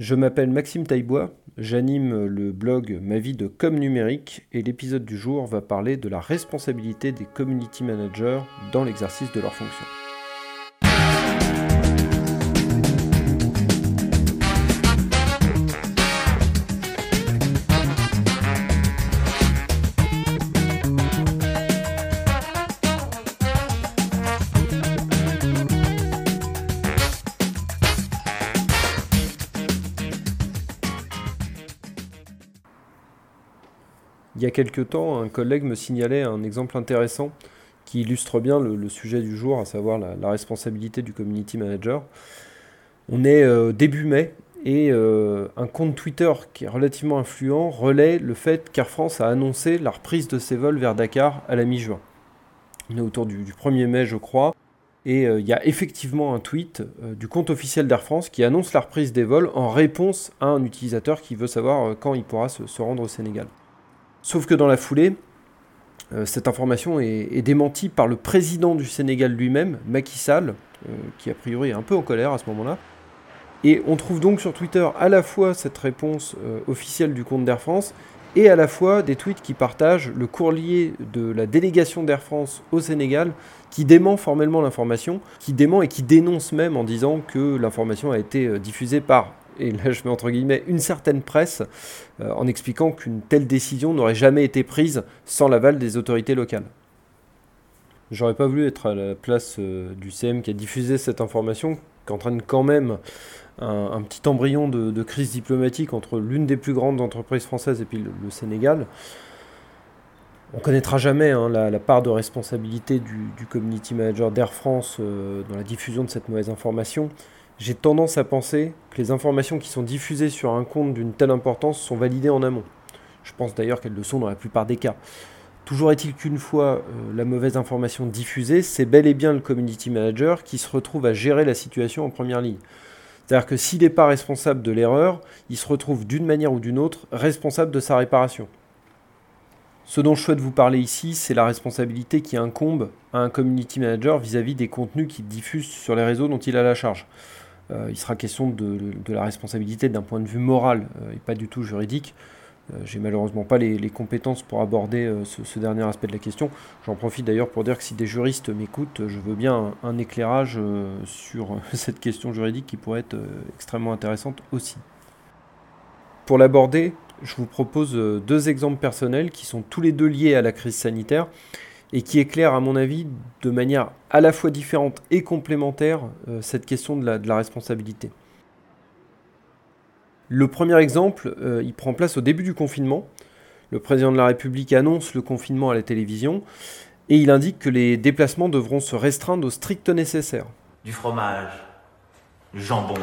Je m'appelle Maxime Taillebois, j'anime le blog Ma vie de com numérique et l'épisode du jour va parler de la responsabilité des community managers dans l'exercice de leurs fonctions. Quelques temps, un collègue me signalait un exemple intéressant qui illustre bien le, sujet du jour, à savoir la, responsabilité du community manager. On est euh, début mai et euh, un compte Twitter qui est relativement influent relaie le fait qu'Air France a annoncé la reprise de ses vols vers Dakar à la mi-juin. On est autour du, 1er mai, je crois. Et euh, il y a effectivement un tweet du compte officiel d'Air France qui annonce la reprise des vols en réponse à un utilisateur qui veut savoir quand il pourra se rendre au Sénégal. Sauf que dans la foulée, euh, cette information est, démentie par le président du Sénégal lui-même, Macky Sall, euh, qui a priori est un peu en colère à ce moment-là. Et on trouve donc sur Twitter à la fois cette réponse euh, officielle du compte d'Air France et à la fois des tweets qui partagent le courrier de la délégation d'Air France au Sénégal qui dément formellement l'information, qui dément et qui dénonce même en disant que l'information a été diffusée par et là je mets entre guillemets, une certaine presse euh, en expliquant qu'une telle décision n'aurait jamais été prise sans l'aval des autorités locales. J'aurais pas voulu être à la place euh, du CM qui a diffusé cette information, qui entraîne quand même un, petit embryon de, crise diplomatique entre l'une des plus grandes entreprises françaises et puis le, Sénégal. On connaîtra jamais hein, la, part de responsabilité du, community manager d'Air France euh, dans la diffusion de cette mauvaise information j'ai tendance à penser que les informations qui sont diffusées sur un compte d'une telle importance sont validées en amont. Je pense d'ailleurs qu'elles le sont dans la plupart des cas. Toujours est-il qu'une fois euh, la mauvaise information diffusée, c'est bel et bien le community manager qui se retrouve à gérer la situation en première ligne. C'est-à-dire que s'il n'est pas responsable de l'erreur, il se retrouve d'une manière ou d'une autre responsable de sa réparation. Ce dont je souhaite vous parler ici, c'est la responsabilité qui incombe à un community manager vis-à-vis -vis des contenus qu'il diffuse sur les réseaux dont il a la charge. Euh, il sera question de, la responsabilité d'un point de vue moral euh, et pas du tout juridique. Euh, j'ai malheureusement pas les, compétences pour aborder ce, dernier aspect de la question. J'en profite d'ailleurs pour dire que si des juristes m'écoutent, je veux bien un, éclairage sur cette question juridique qui pourrait être extrêmement intéressante aussi. Pour l'aborder, je vous propose deux exemples personnels qui sont tous les deux liés à la crise sanitaire et qui éclaire, à mon avis, de manière à la fois différente et complémentaire euh, cette question de la, responsabilité. Le premier exemple, euh, il prend place au début du confinement. Le président de la République annonce le confinement à la télévision et il indique que les déplacements devront se restreindre au strict nécessaire. Du fromage, du jambon,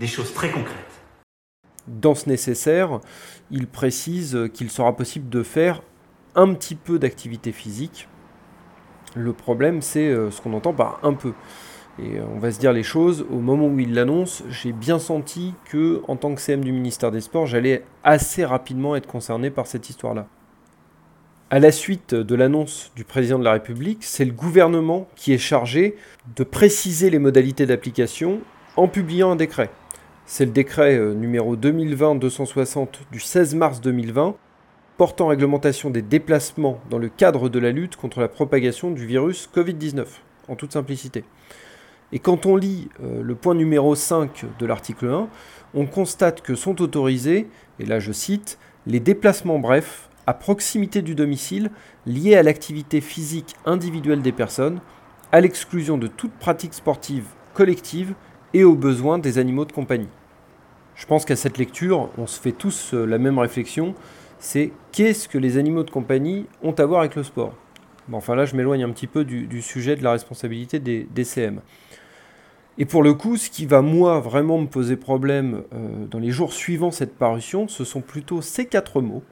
des choses très concrètes. Dans ce nécessaire, il précise qu'il sera possible de faire un petit peu d'activité physique. Le problème, c'est euh, ce qu'on entend par un peu. Et euh, on va se dire les choses, au moment où il l'annonce, j'ai bien senti que, en tant que CM du ministère des Sports, j'allais assez rapidement être concerné par cette histoire-là. À la suite de l'annonce du président de la République, c'est le gouvernement qui est chargé de préciser les modalités d'application en publiant un décret. C'est le décret euh, numéro 2020-260 du 16 mars 2020 portant réglementation des déplacements dans le cadre de la lutte contre la propagation du virus Covid-19, en toute simplicité. Et quand on lit euh, le point numéro 5 de l'article 1, on constate que sont autorisés, et là je cite, les déplacements brefs à proximité du domicile liés à l'activité physique individuelle des personnes, à l'exclusion de toute pratique sportive collective et aux besoins des animaux de compagnie. Je pense qu'à cette lecture, on se fait tous euh, la même réflexion, c'est qu'est-ce que les animaux de compagnie ont à voir avec le sport Enfin là, je m'éloigne un petit peu du, sujet de la responsabilité des, CM. Et pour le coup, ce qui va moi vraiment me poser problème euh, dans les jours suivant cette parution, ce sont plutôt ces quatre mots,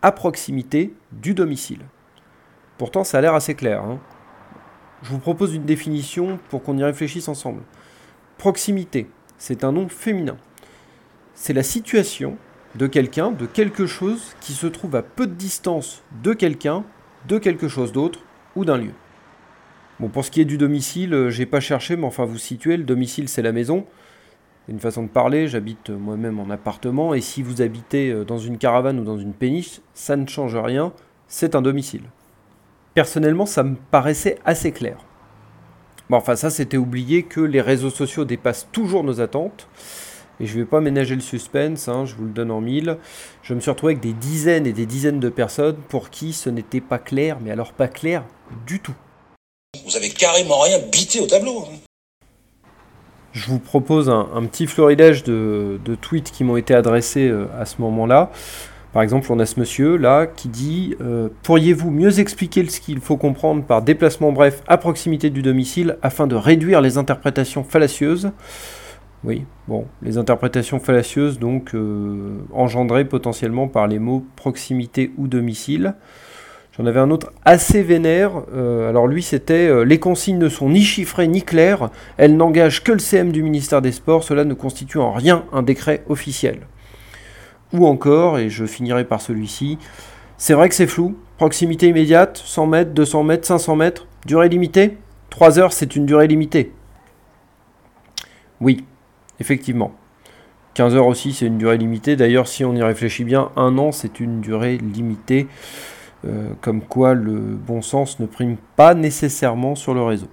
à proximité du domicile. Pourtant, ça a l'air assez clair. Hein. Je vous propose une définition pour qu'on y réfléchisse ensemble. Proximité, c'est un nom féminin. C'est la situation de quelqu'un, de quelque chose qui se trouve à peu de distance de quelqu'un, de quelque chose d'autre ou d'un lieu. Bon, pour ce qui est du domicile, euh, j'ai pas cherché, mais enfin vous situez, le domicile c'est la maison. une façon de parler, j'habite moi-même en appartement, et si vous habitez euh, dans une caravane ou dans une péniche, ça ne change rien, c'est un domicile. Personnellement, ça me paraissait assez clair. Bon, enfin, ça, c'était oublié que les réseaux sociaux dépassent toujours nos attentes. Et je ne vais pas ménager le suspense, hein, je vous le donne en mille. Je me suis retrouvé avec des dizaines et des dizaines de personnes pour qui ce n'était pas clair, mais alors pas clair du tout. Vous avez carrément rien bité au tableau. Hein. Je vous propose un, petit florilège de, tweets qui m'ont été adressés euh, à ce moment-là. Par exemple, on a ce monsieur là qui dit euh, Pourriez-vous mieux expliquer ce qu'il faut comprendre par déplacement bref à proximité du domicile afin de réduire les interprétations fallacieuses? Oui, bon, les interprétations fallacieuses donc euh, engendrées potentiellement par les mots proximité ou domicile. J'en avais un autre assez vénère. Euh, alors lui, c'était euh, Les consignes ne sont ni chiffrées ni claires. Elles n'engagent que le CM du ministère des Sports. Cela ne constitue en rien un décret officiel. Ou encore, et je finirai par celui-ci, c'est vrai que c'est flou. Proximité immédiate, 100 mètres, 200 mètres, 500 mètres. Durée limitée? 3 heures, c'est une durée limitée. Oui, effectivement. 15 heures aussi, c'est une durée limitée. D'ailleurs, si on y réfléchit bien, un an, c'est une durée limitée. Euh, comme quoi le bon sens ne prime pas nécessairement sur le réseau.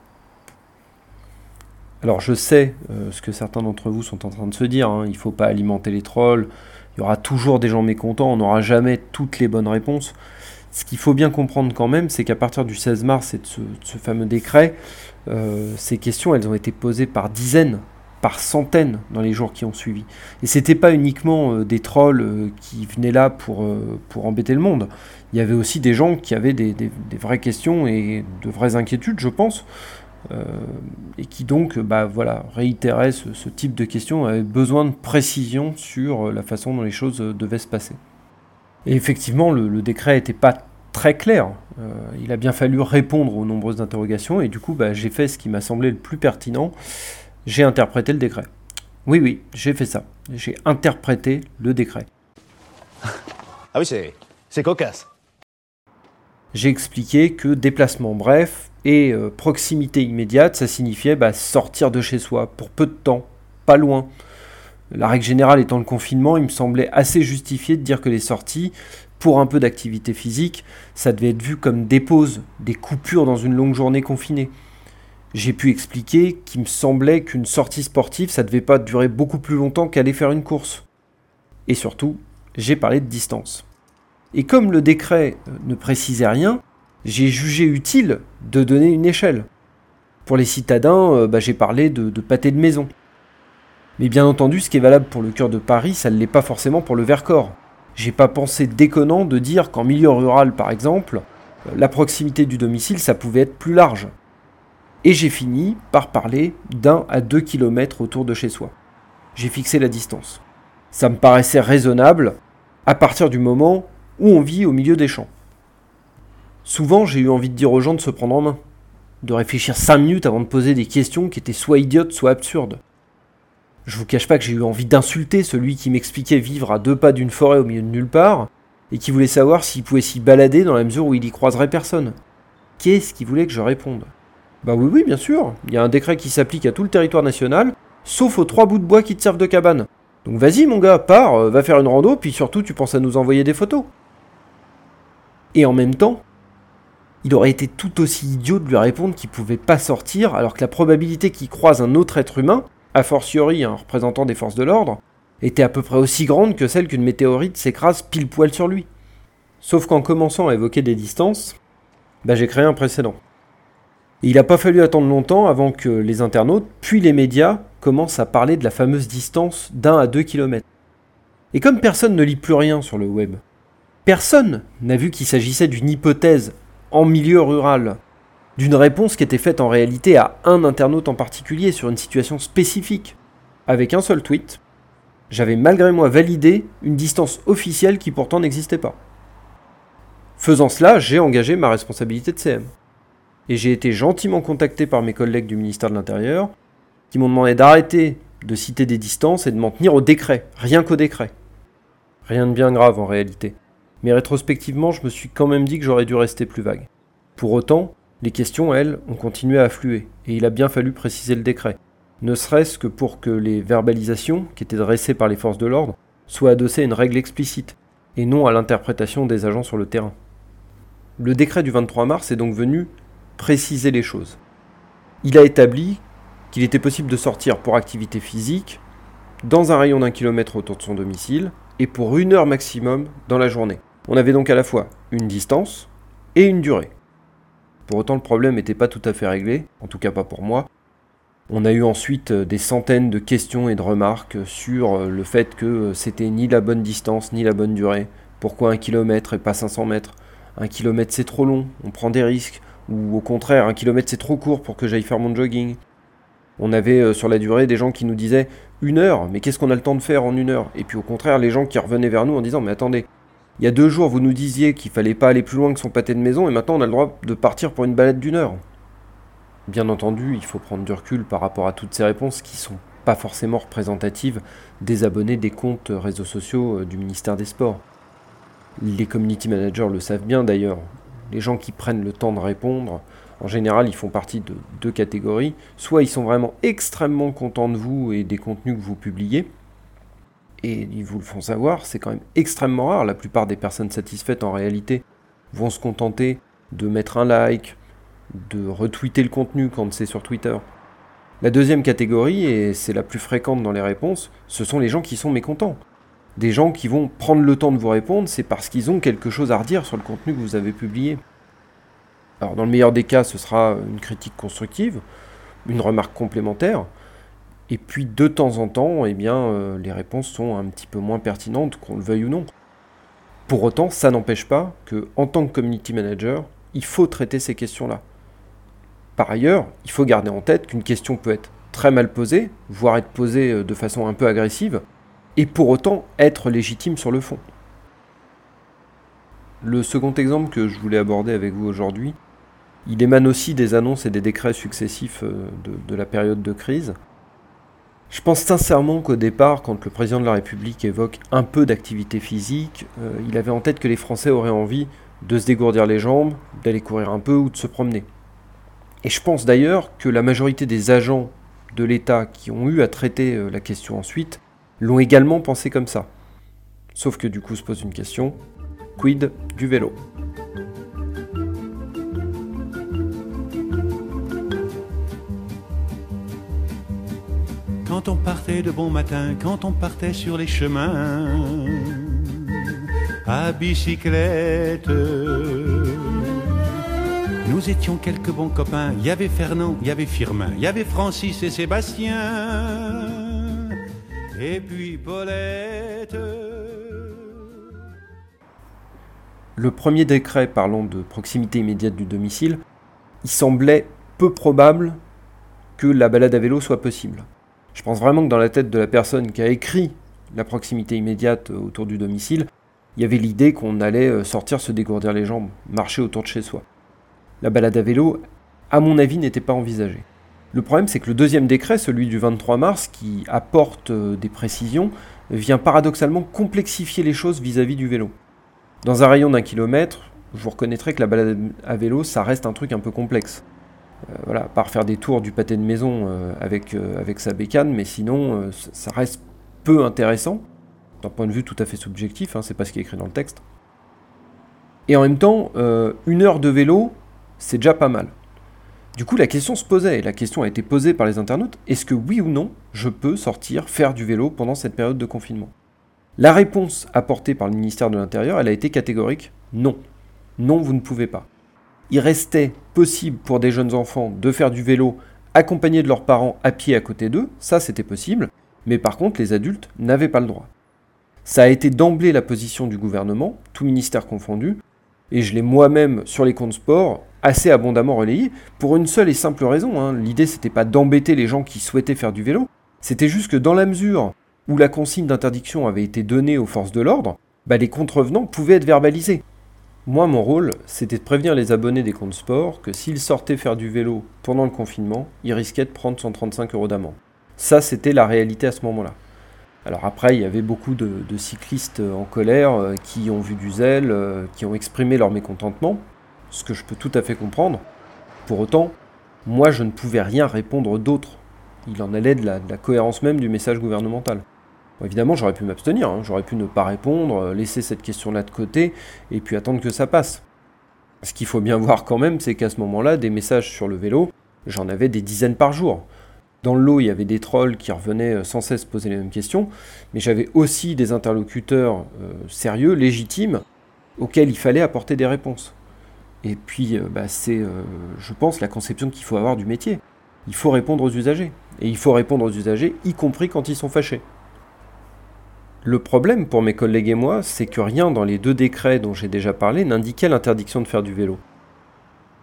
Alors je sais euh, ce que certains d'entre vous sont en train de se dire, hein. il ne faut pas alimenter les trolls, il y aura toujours des gens mécontents, on n'aura jamais toutes les bonnes réponses. Ce qu'il faut bien comprendre quand même, c'est qu'à partir du 16 mars et de ce, fameux décret, euh, ces questions, elles ont été posées par dizaines par centaines dans les jours qui ont suivi. Et c'était pas uniquement euh, des trolls euh, qui venaient là pour, euh, pour embêter le monde. Il y avait aussi des gens qui avaient des, vraies questions et de vraies inquiétudes, je pense, et qui donc bah, voilà, réitéraient ce, type de questions, avaient besoin de précision sur la façon dont les choses devaient se passer. Et effectivement, le, décret n'était pas très clair. il a bien fallu répondre aux nombreuses interrogations, et du coup, bah, j'ai fait ce qui m'a semblé le plus pertinent, j'ai interprété le décret. Oui, oui, j'ai fait ça. J'ai interprété le décret. Ah oui, c'est, cocasse. J'ai expliqué que déplacement bref et euh, proximité immédiate, ça signifiait bah, sortir de chez soi pour peu de temps, pas loin. La règle générale étant le confinement, il me semblait assez justifié de dire que les sorties, pour un peu d'activité physique, ça devait être vu comme des pauses, des coupures dans une longue journée confinée j'ai pu expliquer qu'il me semblait qu'une sortie sportive, ça devait pas durer beaucoup plus longtemps qu'aller faire une course. Et surtout, j'ai parlé de distance. Et comme le décret euh, ne précisait rien, j'ai jugé utile de donner une échelle. Pour les citadins, euh, bah, j'ai parlé de, de pâté de maison. Mais bien entendu, ce qui est valable pour le cœur de Paris, ça ne l'est pas forcément pour le Vercors. J'ai pas pensé déconnant de dire qu'en milieu rural, par exemple, euh, la proximité du domicile, ça pouvait être plus large. Et j'ai fini par parler d'un à deux kilomètres autour de chez soi. J'ai fixé la distance. Ça me paraissait raisonnable à partir du moment où on vit au milieu des champs. Souvent, j'ai eu envie de dire aux gens de se prendre en main, de réfléchir cinq minutes avant de poser des questions qui étaient soit idiotes, soit absurdes. Je vous cache pas que j'ai eu envie d'insulter celui qui m'expliquait vivre à deux pas d'une forêt au milieu de nulle part, et qui voulait savoir s'il pouvait s'y balader dans la mesure où il y croiserait personne. Qu'est-ce qu'il voulait que je réponde? Bah oui, oui, bien sûr. Il y a un décret qui s'applique à tout le territoire national, sauf aux trois bouts de bois qui te servent de cabane. Donc vas-y mon gars, pars, euh, va faire une rando, puis surtout tu penses à nous envoyer des photos. Et en même temps, il aurait été tout aussi idiot de lui répondre qu'il pouvait pas sortir, alors que la probabilité qu'il croise un autre être humain, a fortiori un représentant des forces de l'ordre, était à peu près aussi grande que celle qu'une météorite s'écrase pile poil sur lui. Sauf qu'en commençant à évoquer des distances, bah j'ai créé un précédent il n'a pas fallu attendre longtemps avant que les internautes, puis les médias, commencent à parler de la fameuse distance d'un à deux kilomètres. Et comme personne ne lit plus rien sur le web, personne n'a vu qu'il s'agissait d'une hypothèse en milieu rural, d'une réponse qui était faite en réalité à un internaute en particulier sur une situation spécifique. Avec un seul tweet, j'avais malgré moi validé une distance officielle qui pourtant n'existait pas. Faisant cela, j'ai engagé ma responsabilité de CM et j'ai été gentiment contacté par mes collègues du ministère de l'Intérieur qui m'ont demandé d'arrêter de citer des distances et de m'en tenir au décret, rien qu'au décret. Rien de bien grave en réalité. Mais rétrospectivement, je me suis quand même dit que j'aurais dû rester plus vague. Pour autant, les questions, elles, ont continué à affluer, et il a bien fallu préciser le décret. ne serait-ce que pour que les verbalisations qui étaient dressées par les forces de l'ordre soient adossées à une règle explicite, et non à l'interprétation des agents sur le terrain. Le décret du 23 mars est donc venu préciser les choses. Il a établi qu'il était possible de sortir pour activité physique dans un rayon d'un kilomètre autour de son domicile et pour une heure maximum dans la journée. On avait donc à la fois une distance et une durée. Pour autant, le problème n'était pas tout à fait réglé, en tout cas pas pour moi. On a eu ensuite euh, des centaines de questions et de remarques sur euh, le fait que euh, c'était ni la bonne distance ni la bonne durée. Pourquoi un kilomètre et pas 500 mètres? Un kilomètre c'est trop long, on prend des risques. Ou au contraire, un kilomètre c'est trop court pour que j'aille faire mon jogging. On avait sur la durée des gens qui nous disaient une heure, mais qu'est-ce qu'on a le temps de faire en une heure? Et puis au contraire, les gens qui revenaient vers nous en disant mais attendez, il y a deux jours, vous nous disiez qu'il fallait pas aller plus loin que son pâté de maison, et maintenant on a le droit de partir pour une balade d'une heure. Bien entendu, il faut prendre du recul par rapport à toutes ces réponses qui sont pas forcément représentatives des abonnés des comptes réseaux sociaux euh, du ministère des Sports. Les community managers le savent bien d'ailleurs. Les gens qui prennent le temps de répondre, en général, ils font partie de deux catégories. Soit ils sont vraiment extrêmement contents de vous et des contenus que vous publiez, et ils vous le font savoir, c'est quand même extrêmement rare. La plupart des personnes satisfaites en réalité vont se contenter de mettre un like, de retweeter le contenu quand c'est sur Twitter. La deuxième catégorie, et c'est la plus fréquente dans les réponses, ce sont les gens qui sont mécontents. Des gens qui vont prendre le temps de vous répondre, c'est parce qu'ils ont quelque chose à redire sur le contenu que vous avez publié. Alors dans le meilleur des cas, ce sera une critique constructive, une remarque complémentaire, et puis de temps en temps, eh bien, euh, les réponses sont un petit peu moins pertinentes, qu'on le veuille ou non. Pour autant, ça n'empêche pas que, en tant que community manager, il faut traiter ces questions-là. Par ailleurs, il faut garder en tête qu'une question peut être très mal posée, voire être posée euh, de façon un peu agressive, et pour autant être légitime sur le fond. Le second exemple que je voulais aborder avec vous aujourd'hui, il émane aussi des annonces et des décrets successifs euh, de la période de crise. Je pense sincèrement qu'au départ, quand le président de la République évoque un peu d'activité physique, euh, il avait en tête que les Français auraient envie de se dégourdir les jambes, d'aller courir un peu ou de se promener. Et je pense d'ailleurs que la majorité des agents de l'État qui ont eu à traiter euh, la question ensuite l'ont également pensé comme ça. Sauf que du coup se pose une question, quid du vélo? Quand on partait de bon matin, quand on partait sur les chemins, à bicyclette. Nous étions quelques bons copains, il y avait Fernand, il y avait Firmin, il y avait Francis et Sébastien, Le premier décret parlant de proximité immédiate du domicile, il semblait peu probable que la balade à vélo soit possible. Je pense vraiment que dans la tête de la personne qui a écrit la proximité immédiate euh, autour du domicile, il y avait l'idée qu'on allait euh, sortir se dégourdir les jambes, marcher autour de chez soi. La balade à vélo, à mon avis, n'était pas envisagée. Le problème, c'est que le deuxième décret, celui du 23 mars, qui apporte euh, des précisions, vient paradoxalement complexifier les choses vis-à-vis du vélo. Dans un rayon d'un kilomètre, vous reconnaîtrez que la balade à vélo, ça reste un truc un peu complexe. Euh, voilà, à part faire des tours du pâté de maison avec, euh, avec sa bécane, mais sinon, ça reste peu intéressant, d'un point de vue tout à fait subjectif, hein, c'est pas ce qui est écrit dans le texte. Et en même temps, une heure de vélo, c'est déjà pas mal. Du coup, la question se posait, et la question a été posée par les internautes, est-ce que oui ou non, je peux sortir faire du vélo pendant cette période de confinement? La réponse apportée par le ministère de l'Intérieur, elle a été catégorique, non. Non, vous ne pouvez pas il restait possible pour des jeunes enfants de faire du vélo accompagnés de leurs parents à pied à côté d'eux, ça c'était possible, mais par contre les adultes n'avaient pas le droit. Ça a été d'emblée la position du gouvernement, tout ministère confondu, et je l'ai moi-même sur les comptes sport assez abondamment relayé, pour une seule et simple raison. Hein. L'idée c'était pas d'embêter les gens qui souhaitaient faire du vélo, c'était juste que dans la mesure où la consigne d'interdiction avait été donnée aux forces de l'ordre, bah, les contrevenants pouvaient être verbalisés. Moi, mon rôle, c'était de prévenir les abonnés des comptes sport que s'ils sortaient faire du vélo pendant le confinement, ils risquaient de prendre 135 euros d'amende. Ça, c'était la réalité à ce moment-là. Alors après, il y avait beaucoup de, cyclistes en colère euh, qui ont vu du zèle, euh, qui ont exprimé leur mécontentement, ce que je peux tout à fait comprendre. Pour autant, moi, je ne pouvais rien répondre d'autre. Il en allait de la, cohérence même du message gouvernemental. Évidemment, j'aurais pu m'abstenir, hein. j'aurais pu ne pas répondre, euh, laisser cette question-là de côté, et puis attendre que ça passe. Ce qu'il faut bien voir quand même, c'est qu'à ce moment-là, des messages sur le vélo, j'en avais des dizaines par jour. Dans le lot, il y avait des trolls qui revenaient euh, sans cesse poser les mêmes questions, mais j'avais aussi des interlocuteurs euh, sérieux, légitimes, auxquels il fallait apporter des réponses. Et puis, euh, bah, c'est, je pense, la conception qu'il faut avoir du métier. Il faut répondre aux usagers. Et il faut répondre aux usagers, y compris quand ils sont fâchés. Le problème pour mes collègues et moi, c'est que rien dans les deux décrets dont j'ai déjà parlé n'indiquait l'interdiction de faire du vélo.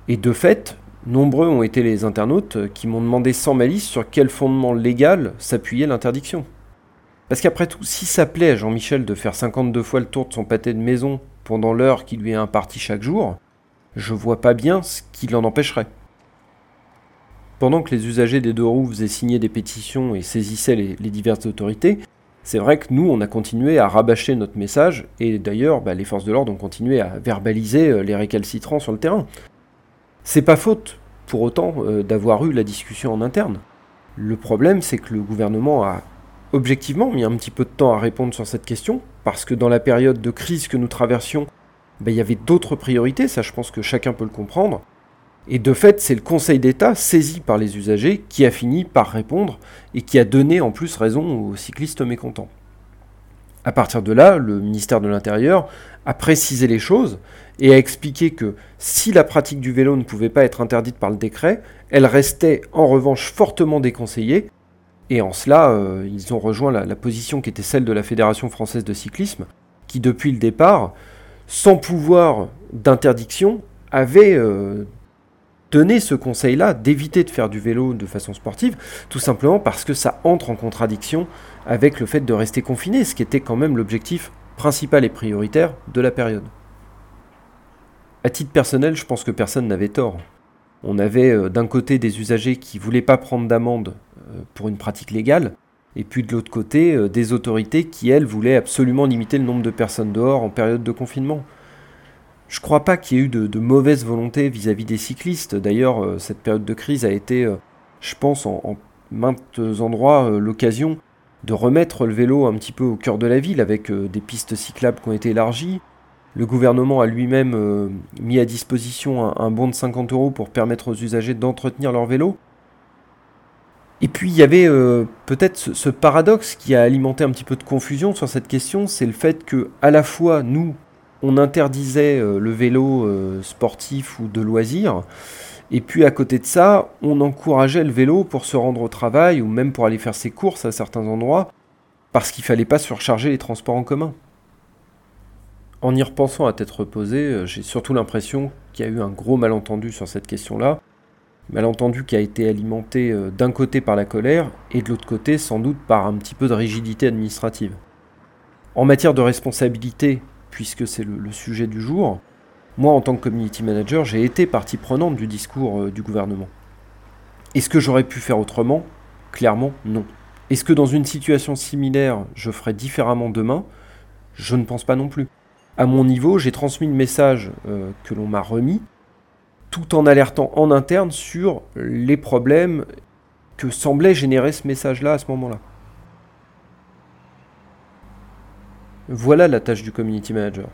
Et de fait, Nombreux ont été les internautes qui m'ont demandé sans malice sur quel fondement légal s'appuyait l'interdiction. Parce qu'après tout, si ça plaît à Jean-Michel de faire 52 fois le tour de son pâté de maison pendant l'heure qui lui est impartie chaque jour, je vois pas bien ce qui l'en empêcherait. Pendant que les usagers des deux roues faisaient signer des pétitions et saisissaient les, diverses autorités, c'est vrai que nous, on a continué à rabâcher notre message, et d'ailleurs, bah, les forces de l'ordre ont continué à verbaliser euh, les récalcitrants sur le terrain. C'est pas faute, pour autant, euh, d'avoir eu la discussion en interne. Le problème, c'est que le gouvernement a objectivement mis un petit peu de temps à répondre sur cette question, parce que dans la période de crise que nous traversions, ben, il y avait d'autres priorités, ça je pense que chacun peut le comprendre. Et de fait, c'est le Conseil d'État, saisi par les usagers, qui a fini par répondre et qui a donné en plus raison aux cyclistes mécontents. À partir de là, le ministère de l'Intérieur a précisé les choses et a expliqué que si la pratique du vélo ne pouvait pas être interdite par le décret, elle restait en revanche fortement déconseillée. Et en cela, euh, ils ont rejoint la, position qui était celle de la Fédération française de cyclisme, qui depuis le départ, sans pouvoir d'interdiction, avait euh, donné ce conseil-là d'éviter de faire du vélo de façon sportive, tout simplement parce que ça entre en contradiction avec le fait de rester confiné, ce qui était quand même l'objectif principal et prioritaire de la période. À titre personnel, je pense que personne n'avait tort. On avait euh, d'un côté des usagers qui voulaient pas prendre d'amende euh, pour une pratique légale, et puis de l'autre côté euh, des autorités qui, elles, voulaient absolument limiter le nombre de personnes dehors en période de confinement. Je crois pas qu'il y ait eu de, mauvaise volonté vis-à-vis des cyclistes. D'ailleurs, cette période de crise a été, je pense, en, maintes endroits l'occasion de remettre le vélo un petit peu au cœur de la ville avec euh, des pistes cyclables qui ont été élargies. Le gouvernement a lui-même euh, mis à disposition un, bon de 50 euros pour permettre aux usagers d'entretenir leur vélo. Et puis il y avait euh, peut-être ce, paradoxe qui a alimenté un petit peu de confusion sur cette question, c'est le fait que à la fois nous on interdisait le vélo sportif ou de loisirs, et puis à côté de ça, on encourageait le vélo pour se rendre au travail ou même pour aller faire ses courses à certains endroits, parce qu'il fallait pas surcharger les transports en commun. En y repensant à tête reposée, euh, j'ai surtout l'impression qu'il y a eu un gros malentendu sur cette question-là, malentendu qui a été alimenté euh, d'un côté par la colère et de l'autre côté sans doute par un petit peu de rigidité administrative. En matière de responsabilité, puisque c'est le sujet du jour, moi, en tant que community manager, j'ai été partie prenante du discours euh, du gouvernement. Est-ce que j'aurais pu faire autrement? Clairement, non. Est-ce que dans une situation similaire, je ferais différemment demain? Je ne pense pas non plus. À mon niveau, j'ai transmis le message euh, que l'on m'a remis, tout en alertant en interne sur les problèmes que semblait générer ce message-là à ce moment-là. Voilà la tâche du community manager.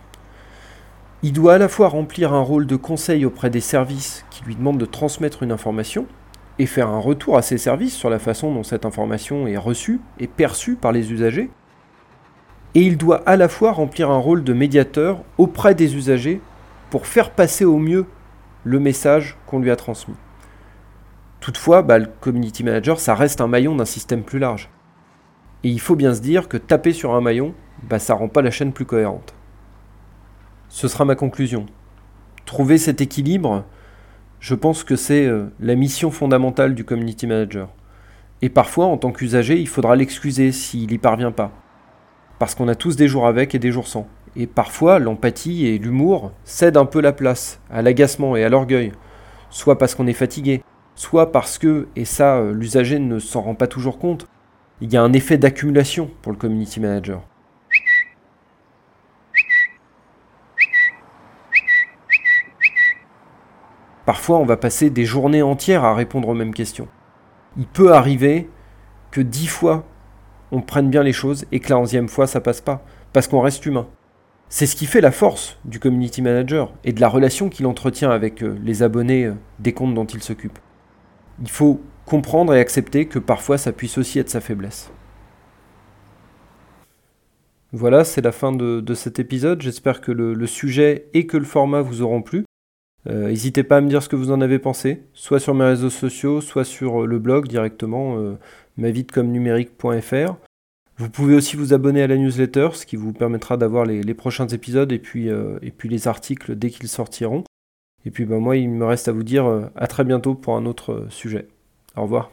Il doit à la fois remplir un rôle de conseil auprès des services qui lui demandent de transmettre une information et faire un retour à ces services sur la façon dont cette information est reçue et perçue par les usagers. Et il doit à la fois remplir un rôle de médiateur auprès des usagers pour faire passer au mieux le message qu'on lui a transmis. Toutefois, bah, le community manager, ça reste un maillon d'un système plus large. Et il faut bien se dire que taper sur un maillon, bah, ça rend pas la chaîne plus cohérente. Ce sera ma conclusion. Trouver cet équilibre, je pense que c'est euh, la mission fondamentale du community manager. Et parfois, en tant qu'usager, il faudra l'excuser s'il n'y parvient pas. Parce qu'on a tous des jours avec et des jours sans. Et parfois, l'empathie et l'humour cèdent un peu la place à l'agacement et à l'orgueil. Soit parce qu'on est fatigué, soit parce que, et ça, euh, l'usager ne s'en rend pas toujours compte, il y a un effet d'accumulation pour le community manager. Parfois, on va passer des journées entières à répondre aux mêmes questions. Il peut arriver que dix fois on prenne bien les choses et que la onzième fois ça passe pas, parce qu'on reste humain. C'est ce qui fait la force du community manager et de la relation qu'il entretient avec euh, les abonnés euh, des comptes dont il s'occupe. Il faut comprendre et accepter que parfois ça puisse aussi être sa faiblesse. Voilà, c'est la fin de, cet épisode. J'espère que le, sujet et que le format vous auront plu. Euh, n'hésitez pas à me dire ce que vous en avez pensé, soit sur mes réseaux sociaux, soit sur le blog directement, euh. Vous pouvez aussi vous abonner à la newsletter, ce qui vous permettra d'avoir les, prochains épisodes et puis, euh, et puis les articles dès qu'ils sortiront. Et puis ben, moi, il me reste à vous dire euh, à très bientôt pour un autre sujet. Au revoir.